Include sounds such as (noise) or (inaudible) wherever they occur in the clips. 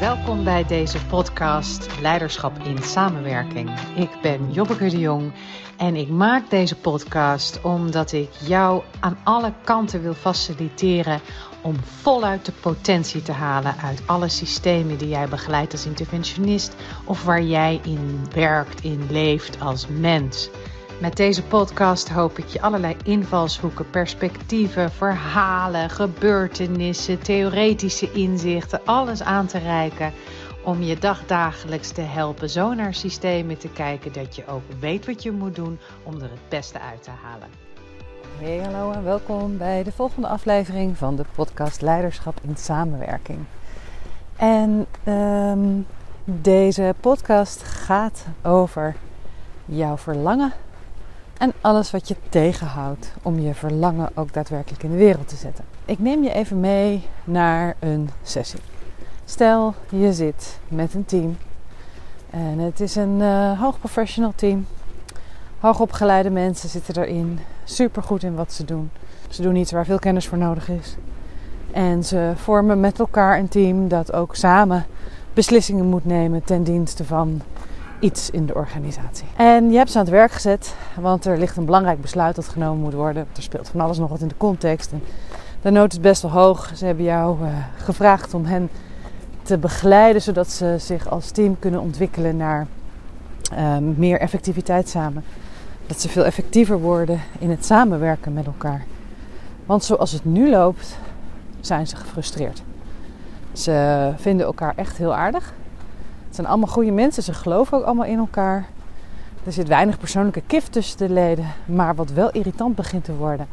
Welkom bij deze podcast Leiderschap in Samenwerking. Ik ben Jobbeke de Jong en ik maak deze podcast omdat ik jou aan alle kanten wil faciliteren om voluit de potentie te halen uit alle systemen die jij begeleidt als interventionist of waar jij in werkt, in leeft als mens. Met deze podcast hoop ik je allerlei invalshoeken, perspectieven, verhalen, gebeurtenissen, theoretische inzichten, alles aan te reiken om je dagdagelijks te helpen zo naar systemen te kijken dat je ook weet wat je moet doen om er het beste uit te halen. Hey, hallo en welkom bij de volgende aflevering van de podcast Leiderschap in Samenwerking. En ehm, deze podcast gaat over jouw verlangen en alles wat je tegenhoudt om je verlangen ook daadwerkelijk in de wereld te zetten. Ik neem je even mee naar een sessie. Stel, je zit met een team en het is een uh, hoogprofessional team. Hoogopgeleide mensen zitten erin, super goed in wat ze doen. Ze doen iets waar veel kennis voor nodig is. En ze vormen met elkaar een team dat ook samen beslissingen moet nemen ten dienste van iets in de organisatie. En je hebt ze aan het werk gezet, want er ligt een belangrijk besluit dat genomen moet worden. Er speelt van alles nog wat in de context. De nood is best wel hoog. Ze hebben jou uh, gevraagd om hen te begeleiden, zodat ze zich als team kunnen ontwikkelen naar uh, meer effectiviteit samen. Dat ze veel effectiever worden in het samenwerken met elkaar. Want zoals het nu loopt, zijn ze gefrustreerd. Ze vinden elkaar echt heel aardig. Zijn allemaal goede mensen, ze geloven ook allemaal in elkaar. Er zit weinig persoonlijke kif tussen de leden. Maar wat wel irritant begint te worden,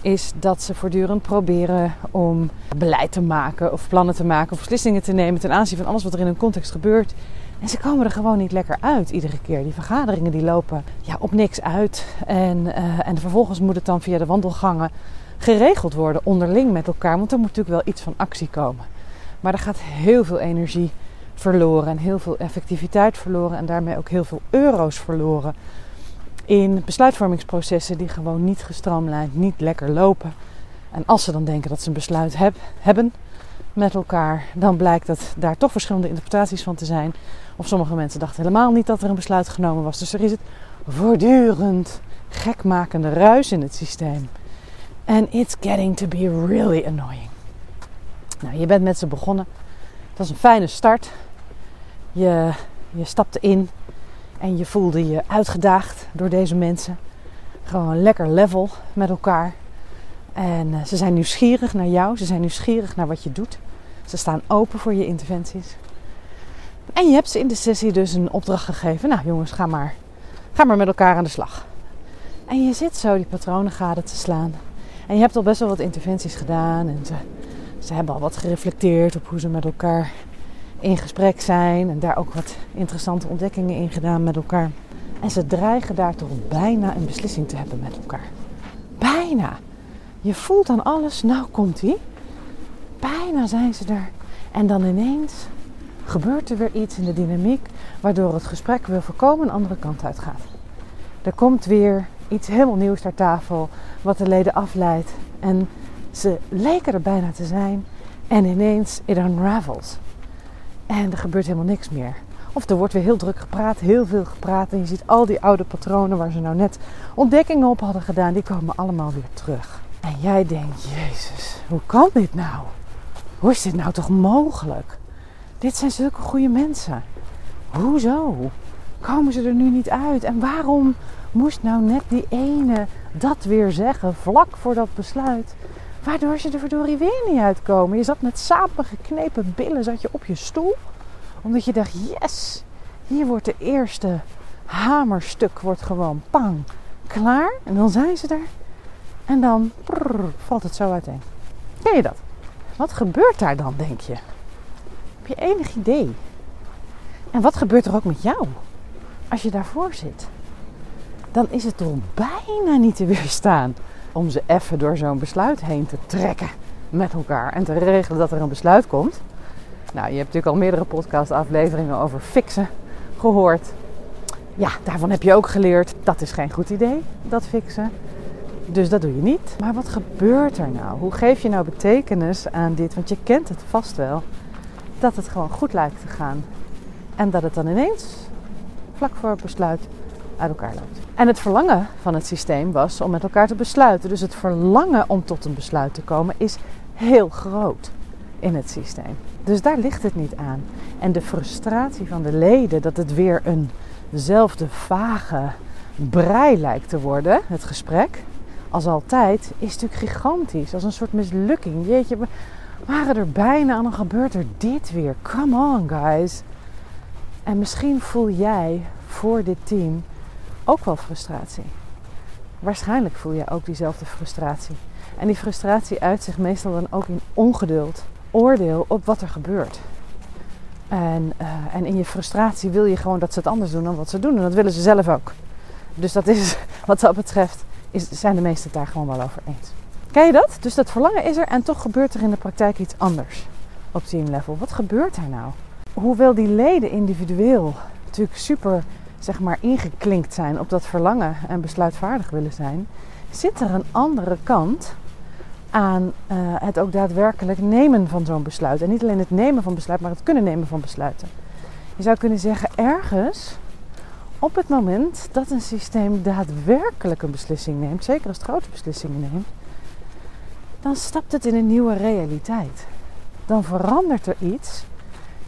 is dat ze voortdurend proberen om beleid te maken of plannen te maken of beslissingen te nemen ten aanzien van alles wat er in een context gebeurt. En ze komen er gewoon niet lekker uit iedere keer. Die vergaderingen die lopen ja, op niks uit. En, uh, en vervolgens moet het dan via de wandelgangen geregeld worden onderling met elkaar. Want er moet natuurlijk wel iets van actie komen. Maar er gaat heel veel energie verloren en heel veel effectiviteit verloren en daarmee ook heel veel euro's verloren in besluitvormingsprocessen die gewoon niet gestroomlijnd, niet lekker lopen. En als ze dan denken dat ze een besluit heb, hebben met elkaar, dan blijkt dat daar toch verschillende interpretaties van te zijn. Of sommige mensen dachten helemaal niet dat er een besluit genomen was. Dus er is het voortdurend gekmakende ruis in het systeem. And it's getting to be really annoying. Nou, je bent met ze begonnen. Dat is een fijne start. Je, je stapte in en je voelde je uitgedaagd door deze mensen. Gewoon lekker level met elkaar. En uh, ze zijn nieuwsgierig naar jou, ze zijn nieuwsgierig naar wat je doet. Ze staan open voor je interventies. En je hebt ze in de sessie dus een opdracht gegeven. Nou jongens, ga maar, ga maar met elkaar aan de slag. En je zit zo die patronen gade te slaan. En je hebt al best wel wat interventies gedaan. En ze, ze hebben al wat gereflecteerd op hoe ze met elkaar in gesprek zijn en daar ook wat interessante ontdekkingen in gedaan met elkaar. En ze dreigen daar toch bijna een beslissing te hebben met elkaar. Bijna. Je voelt aan alles, nou komt ie. Bijna zijn ze er. En dan ineens gebeurt er weer iets in de dynamiek waardoor het gesprek weer voorkomen een andere kant uit gaat. Er komt weer iets helemaal nieuws ter tafel wat de leden afleidt. En ze leken er bijna te zijn en ineens it unravels. En er gebeurt helemaal niks meer. Of er wordt weer heel druk gepraat, heel veel gepraat. En je ziet al die oude patronen waar ze nou net ontdekkingen op hadden gedaan, die komen allemaal weer terug. En jij denkt, Jezus, hoe kan dit nou? Hoe is dit nou toch mogelijk? Dit zijn zulke goede mensen. Hoezo? Komen ze er nu niet uit? En waarom moest nou net die ene dat weer zeggen vlak voor dat besluit? Waardoor ze er verdorie weer niet uitkomen. Je zat met samengeknepen billen zat je op je stoel. Omdat je dacht, yes, hier wordt de eerste hamerstuk wordt gewoon pang, klaar. En dan zijn ze er. En dan valt het zo uiteen. Ken je dat? Wat gebeurt daar dan, denk je? Heb je enig idee? En wat gebeurt er ook met jou? Als je daarvoor zit. Dan is het toch bijna niet te weerstaan om ze even door zo'n besluit heen te trekken met elkaar en te regelen dat er een besluit komt. Nou, je hebt natuurlijk al meerdere podcast-afleveringen over fixen gehoord. Ja, daarvan heb je ook geleerd dat is geen goed idee, dat fixen. Dus dat doe je niet. Maar wat gebeurt er nou? Hoe geef je nou betekenis aan dit? Want je kent het vast wel. dat het gewoon goed lijkt te gaan. En dat het dan ineens, vlak voor het besluit, uit elkaar loopt. En het verlangen van het systeem was om met elkaar te besluiten. Dus het verlangen om tot een besluit te komen is heel groot in het systeem. Dus daar ligt het niet aan. En de frustratie van de leden dat het weer eenzelfde vage brei lijkt te worden, het gesprek, als altijd, is natuurlijk gigantisch. Als een soort mislukking. Jeetje, we waren er bijna en dan gebeurt er dit weer. Come on, guys. En misschien voel jij voor dit team ook wel frustratie. Waarschijnlijk voel jij ook diezelfde frustratie. En die frustratie uit zich meestal dan ook in ongeduld, oordeel op wat er gebeurt. En, uh, en in je frustratie wil je gewoon dat ze het anders doen dan wat ze doen. En dat willen ze zelf ook. Dus dat is, (laughs) wat dat betreft, is, zijn de meesten het daar gewoon wel over eens. Ken je dat? Dus dat verlangen is er en toch gebeurt er in de praktijk iets anders op teamlevel. Wat gebeurt er nou? Hoewel die leden individueel natuurlijk super zeg maar, ingeklinkt zijn op dat verlangen en besluitvaardig willen zijn, zit er een andere kant aan uh, het ook daadwerkelijk nemen van zo'n besluit. En niet alleen het nemen van besluit, maar het kunnen nemen van besluiten. Je zou kunnen zeggen, ergens op het moment dat een systeem daadwerkelijk een beslissing neemt, zeker als het grote beslissingen neemt, dan stapt het in een nieuwe realiteit. Dan verandert er iets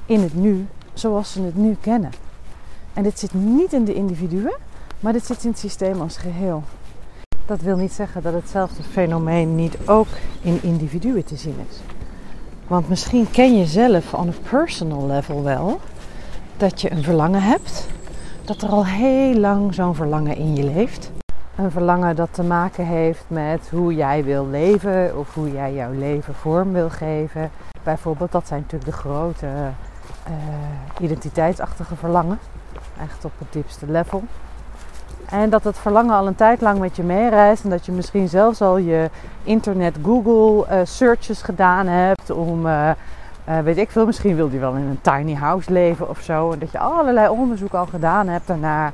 in het nu zoals ze het nu kennen. En dit zit niet in de individuen, maar dit zit in het systeem als geheel. Dat wil niet zeggen dat hetzelfde fenomeen niet ook in individuen te zien is. Want misschien ken je zelf on a personal level wel dat je een verlangen hebt, dat er al heel lang zo'n verlangen in je leeft. Een verlangen dat te maken heeft met hoe jij wil leven of hoe jij jouw leven vorm wil geven. Bijvoorbeeld, dat zijn natuurlijk de grote uh, identiteitsachtige verlangen echt op het diepste level. En dat het verlangen al een tijd lang met je meereist. En dat je misschien zelfs al je internet Google uh, searches gedaan hebt. Om, uh, uh, weet ik veel, misschien wilde je wel in een tiny house leven of zo. En dat je allerlei onderzoek al gedaan hebt daarna.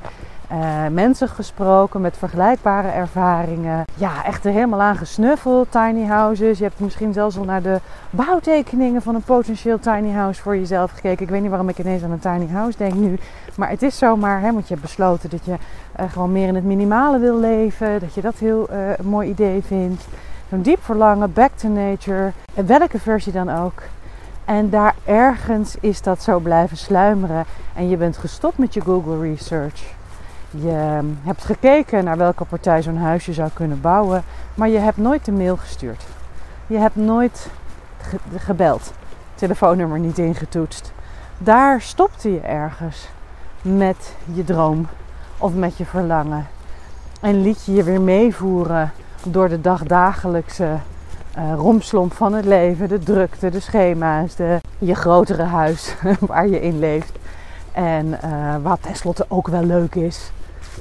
Uh, mensen gesproken met vergelijkbare ervaringen. Ja, echt er helemaal aan gesnuffeld, tiny houses. Je hebt misschien zelfs al naar de bouwtekeningen van een potentieel tiny house voor jezelf gekeken. Ik weet niet waarom ik ineens aan een tiny house denk nu. Maar het is zomaar, hè, want je hebt besloten dat je uh, gewoon meer in het minimale wil leven. Dat je dat heel een mooi idee vindt. Een diep verlangen, back to nature. Welke versie dan ook. En daar ergens is dat zo blijven sluimeren. En je bent gestopt met je Google research. Je hebt gekeken naar welke partij zo'n huisje zou kunnen bouwen, maar je hebt nooit de mail gestuurd. Je hebt nooit ge gebeld, telefoonnummer niet ingetoetst. Daar stopte je ergens met je droom of met je verlangen. En liet je je weer meevoeren door de dagdagelijkse uh, romslomp van het leven, de drukte, de schema's, de, je grotere huis (laughs) waar je in leeft. En uh, wat tenslotte ook wel leuk is.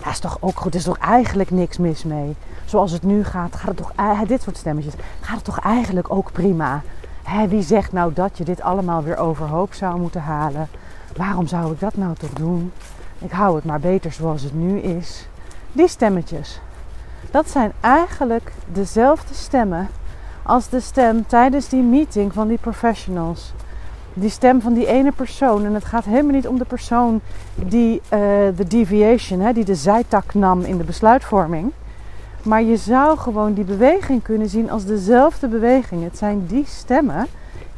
Ja, is toch ook goed. Er is toch eigenlijk niks mis mee. Zoals het nu gaat, gaat het toch, dit soort stemmetjes, gaat het toch eigenlijk ook prima. Hè, wie zegt nou dat je dit allemaal weer overhoop zou moeten halen? Waarom zou ik dat nou toch doen? Ik hou het maar beter zoals het nu is. Die stemmetjes, dat zijn eigenlijk dezelfde stemmen als de stem tijdens die meeting van die professionals die stem van die ene persoon. En het gaat helemaal niet om de persoon die uh, de deviation, hè, die de zijtak nam in de besluitvorming. Maar je zou gewoon die beweging kunnen zien als dezelfde beweging. Het zijn die stemmen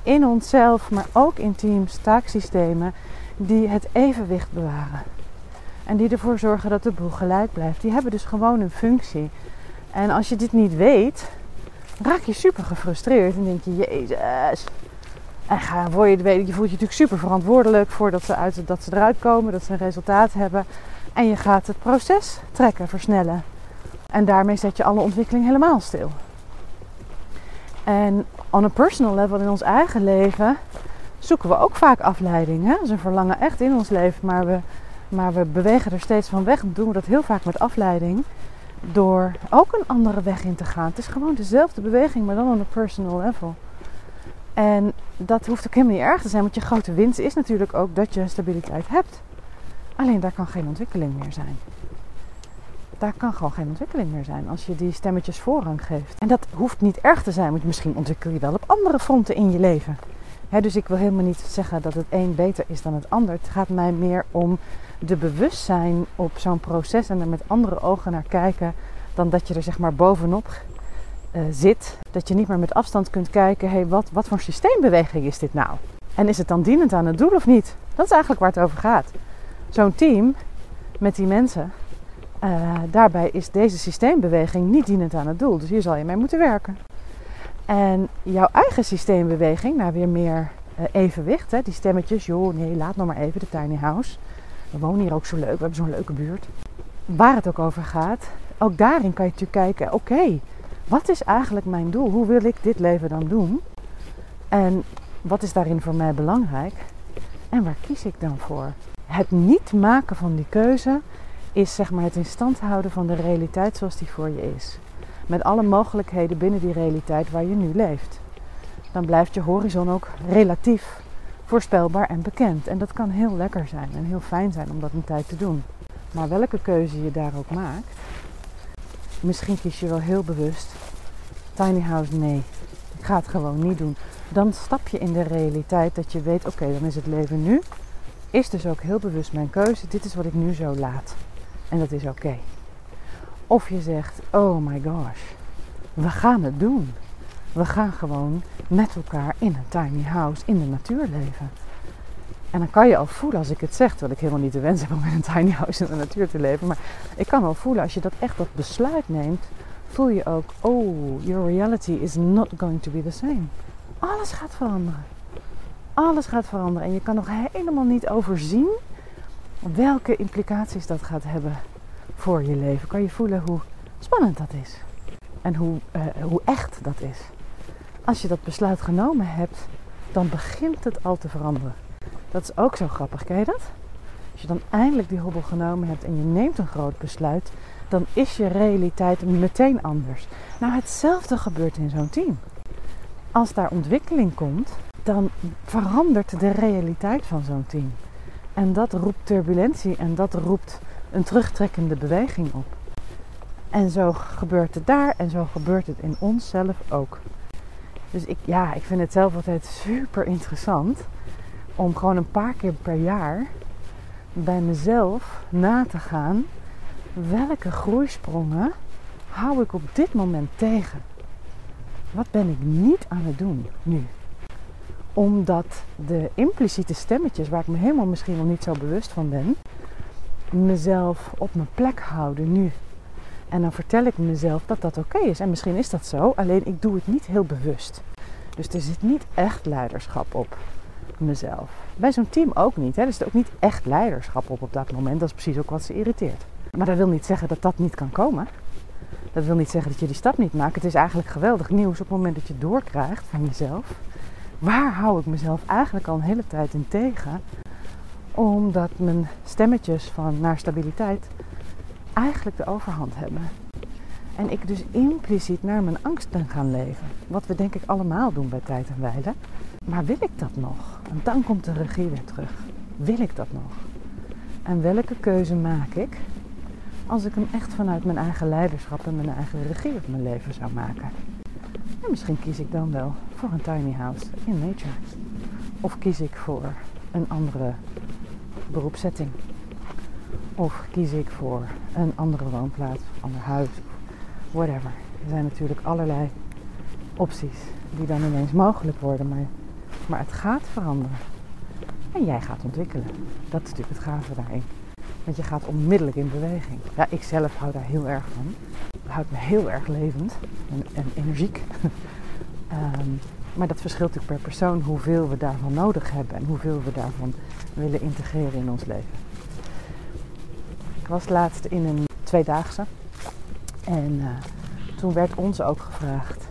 in onszelf, maar ook in teams, taaksystemen, die het evenwicht bewaren. En die ervoor zorgen dat de boel gelijk blijft. Die hebben dus gewoon een functie. En als je dit niet weet, raak je super gefrustreerd en denk je, jezus, en ga, je, je voelt je natuurlijk super verantwoordelijk voor dat ze, uit, dat ze eruit komen, dat ze een resultaat hebben. En je gaat het proces trekken, versnellen. En daarmee zet je alle ontwikkeling helemaal stil. En on a personal level in ons eigen leven zoeken we ook vaak afleiding. Hè? Verlangen echt in ons leven, maar we, maar we bewegen er steeds van weg. Dan doen we dat heel vaak met afleiding. Door ook een andere weg in te gaan. Het is gewoon dezelfde beweging, maar dan on a personal level. En dat hoeft ook helemaal niet erg te zijn, want je grote winst is natuurlijk ook dat je stabiliteit hebt. Alleen daar kan geen ontwikkeling meer zijn. Daar kan gewoon geen ontwikkeling meer zijn als je die stemmetjes voorrang geeft. En dat hoeft niet erg te zijn, want misschien ontwikkel je wel op andere fronten in je leven. dus ik wil helemaal niet zeggen dat het een beter is dan het ander. Het gaat mij meer om de bewustzijn op zo'n proces en er met andere ogen naar kijken dan dat je er zeg maar bovenop uh, zit. Dat je niet meer met afstand kunt kijken, hey, wat, wat voor systeembeweging is dit nou? En is het dan dienend aan het doel of niet? Dat is eigenlijk waar het over gaat. Zo'n team met die mensen, uh, daarbij is deze systeembeweging niet dienend aan het doel. Dus hier zal je mee moeten werken. En jouw eigen systeembeweging, nou weer meer uh, evenwicht, hè, die stemmetjes, joh, nee, laat nog maar even de tiny house. We wonen hier ook zo leuk, we hebben zo'n leuke buurt. Waar het ook over gaat, ook daarin kan je natuurlijk kijken, oké, wat is eigenlijk mijn doel? Hoe wil ik dit leven dan doen? En wat is daarin voor mij belangrijk? En waar kies ik dan voor? Het niet maken van die keuze is zeg maar het in stand houden van de realiteit zoals die voor je is. Met alle mogelijkheden binnen die realiteit waar je nu leeft. Dan blijft je horizon ook relatief voorspelbaar en bekend. En dat kan heel lekker zijn en heel fijn zijn om dat een tijd te doen. Maar welke keuze je daar ook maakt, misschien kies je wel heel bewust tiny house nee. Ik ga het gewoon niet doen. Dan stap je in de realiteit dat je weet, oké, dan is het leven nu. Is dus ook heel bewust mijn keuze. Dit is wat ik nu zo laat. En dat is oké. Of je zegt, oh my gosh, we gaan het doen. We gaan gewoon met elkaar in een tiny house in de natuur leven. En dan kan je al voelen als ik het zeg, terwijl ik helemaal niet de wens heb om in een tiny house in de natuur te leven. Maar ik kan al voelen als je dat echt dat besluit neemt, voel je ook, oh, your reality is not going to be the same. Alles gaat veranderen. Alles gaat veranderen. En je kan nog helemaal niet overzien welke implicaties dat gaat hebben voor je leven. Kan je voelen hoe spannend dat is. En hoe, uh, hoe echt dat is. Als je dat besluit genomen hebt, dan begint het al te veranderen. Dat is ook zo grappig, ken je dat? Als je dan eindelijk die hobbel genomen hebt en je neemt een groot besluit, dan is je realiteit meteen anders. Nou, hetzelfde gebeurt in zo'n team. Als daar ontwikkeling komt, dan verandert de realiteit van zo'n team. En dat roept turbulentie en dat roept een terugtrekkende beweging op. En zo gebeurt het daar en zo gebeurt het in onszelf ook. Dus ik, ja, ik vind het zelf altijd super interessant om gewoon een paar keer per jaar bij mezelf na te gaan welke groeisprongen hou ik op dit moment tegen? Wat ben ik niet aan het doen nu? Omdat de impliciete stemmetjes, waar ik me helemaal misschien nog niet zo bewust van ben, mezelf op mijn plek houden nu. En dan vertel ik mezelf dat dat oké is. En misschien is dat zo, alleen ik doe het niet heel bewust. Dus er zit niet echt leiderschap op mezelf. Bij zo'n team ook niet. Hè? Er zit ook niet echt leiderschap op op dat moment. Dat is precies ook wat ze irriteert. Maar dat wil niet zeggen dat dat niet kan komen. Dat wil niet zeggen dat je die stap niet maakt. Het is eigenlijk geweldig nieuws op het moment dat je doorkrijgt van jezelf. Waar hou ik mezelf eigenlijk al een hele tijd in tegen? Omdat mijn stemmetjes van naar stabiliteit eigenlijk de overhand hebben. En ik dus impliciet naar mijn angst ben gaan leven. Wat we denk ik allemaal doen bij tijd en wijle. Maar wil ik dat nog? En dan komt de regie weer terug. Wil ik dat nog? En welke keuze maak ik als ik hem echt vanuit mijn eigen leiderschap en mijn eigen regie op mijn leven zou maken? En misschien kies ik dan wel voor een tiny house in nature. Of kies ik voor een andere beroepszetting. Of kies ik voor een andere woonplaats, ander huis, whatever. Er zijn natuurlijk allerlei opties die dan ineens mogelijk worden, maar, maar het gaat veranderen. En jij gaat ontwikkelen. Dat is natuurlijk het gave daarin. Want je gaat onmiddellijk in beweging. Ja, ik zelf hou daar heel erg van. Het houdt me heel erg levend en, en energiek. um, (laughs) maar dat verschilt natuurlijk per persoon hoeveel we daarvan nodig hebben en hoeveel we daarvan willen integreren in ons leven. Ik was laatst in een tweedaagse en uh, toen werd ons ook gevraagd: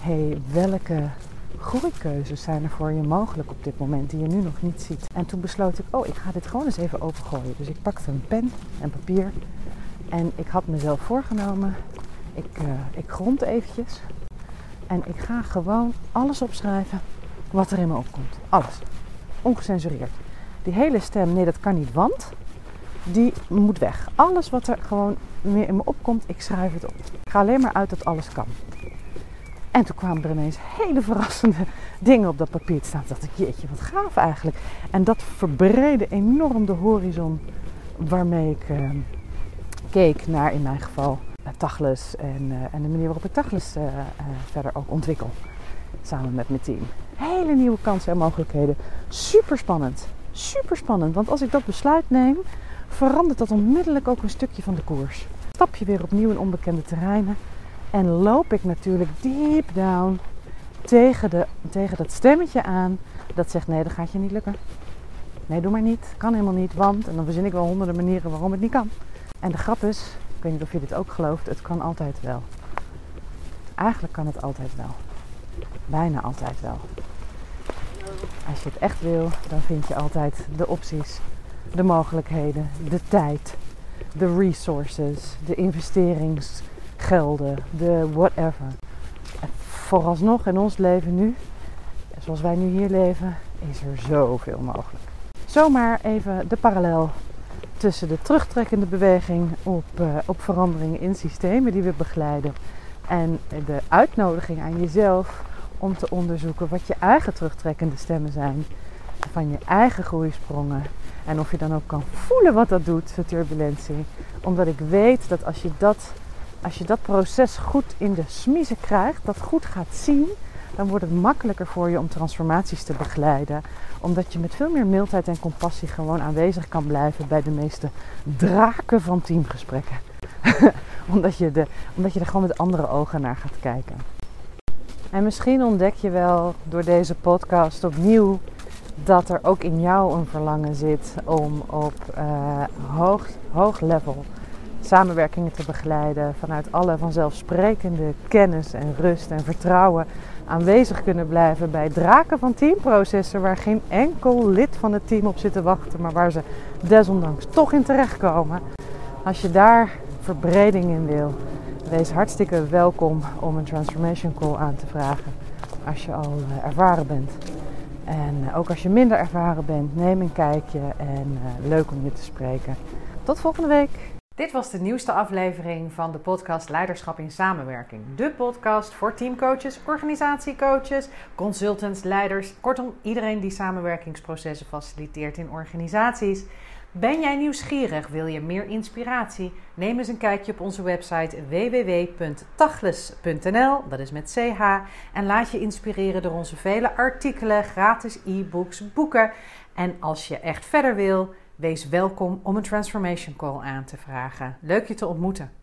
hey, welke groeikeuzes zijn er voor je mogelijk op dit moment die je nu nog niet ziet? En toen besloot ik: oh, ik ga dit gewoon eens even opengooien. Dus ik pakte een pen en papier en ik had mezelf voorgenomen: ik, uh, ik grond eventjes en ik ga gewoon alles opschrijven wat er in me opkomt. Alles. Ongecensureerd. Die hele stem, nee dat kan niet, want die moet weg. Alles wat er gewoon meer in me opkomt, ik schrijf het op. Ik ga alleen maar uit dat alles kan. En toen kwamen er ineens hele verrassende (laughs) dingen op dat papier te staan. Toen dacht ik, jeetje, wat gaaf eigenlijk. En dat verbreedde enorm de horizon waarmee ik uh, keek naar, in mijn geval, uh, Tachles. En, uh, en de manier waarop ik Tachles verder ook ontwikkel. Samen met mijn team. Hele nieuwe kansen en mogelijkheden. Super spannend. Super spannend. Want als ik dat besluit neem, verandert dat onmiddellijk ook een stukje van de koers. Stap je weer opnieuw in onbekende terreinen. En loop ik natuurlijk deep down tegen, de, tegen dat stemmetje aan dat zegt: nee, dat gaat je niet lukken. Nee, doe maar niet. Kan helemaal niet, want. En dan verzin ik wel honderden manieren waarom het niet kan. En de grap is, ik weet niet of je dit ook gelooft, het kan altijd wel. Eigenlijk kan het altijd wel. Bijna altijd wel. Als je het echt wil, dan vind je altijd de opties, de mogelijkheden, de tijd, de resources, de investeringsgelden, de whatever. Vooralsnog in ons leven nu, zoals wij nu hier leven, is er zoveel mogelijk. Zomaar even de parallel tussen de terugtrekkende beweging op, uh, op veranderingen in systemen die we begeleiden en de uitnodiging aan jezelf om te onderzoeken wat je eigen terugtrekkende stemmen zijn van je eigen groeisprongen. En of je dan ook kan voelen wat dat doet, de turbulentie. Omdat ik weet dat als je dat, als je dat proces goed in de smiezen krijgt, dat goed gaat zien, dan wordt het makkelijker voor je om transformaties te begeleiden. Omdat je met veel meer mildheid en compassie gewoon aanwezig kan blijven bij de meeste draken van teamgesprekken. (laughs) omdat, je de, omdat je er gewoon met andere ogen naar gaat kijken. En misschien ontdek je wel door deze podcast opnieuw dat er ook in jou een verlangen zit om op uh, hoog, hoog level samenwerkingen te begeleiden vanuit alle vanzelfsprekende kennis en rust en vertrouwen aanwezig kunnen blijven bij draken van teamprocessen waar geen enkel lid van het team op zit te wachten, maar waar ze desondanks toch in terechtkomen. Als je daar verbreding in wil, wees hartstikke welkom om een transformation call aan te vragen als je al uh, ervaren bent. En uh, ook als je minder ervaren bent, neem een kijkje en uh, leuk om je te spreken. Tot volgende week. Dit was de nieuwste aflevering van de podcast Leiderschap in Samenwerking. De podcast voor teamcoaches, organisatiecoaches, consultants, leiders, kortom iedereen die samenwerkingsprocessen faciliteert in organisaties. Ben jij nieuwsgierig? Wil je meer inspiratie? Neem eens een kijkje op onze website www.tachles.nl, dat is met CH, en laat je inspireren door onze vele artikelen, gratis e-books, boeken. En als je echt verder wil, wees welkom om een transformation call aan te vragen. Leuk je te ontmoeten.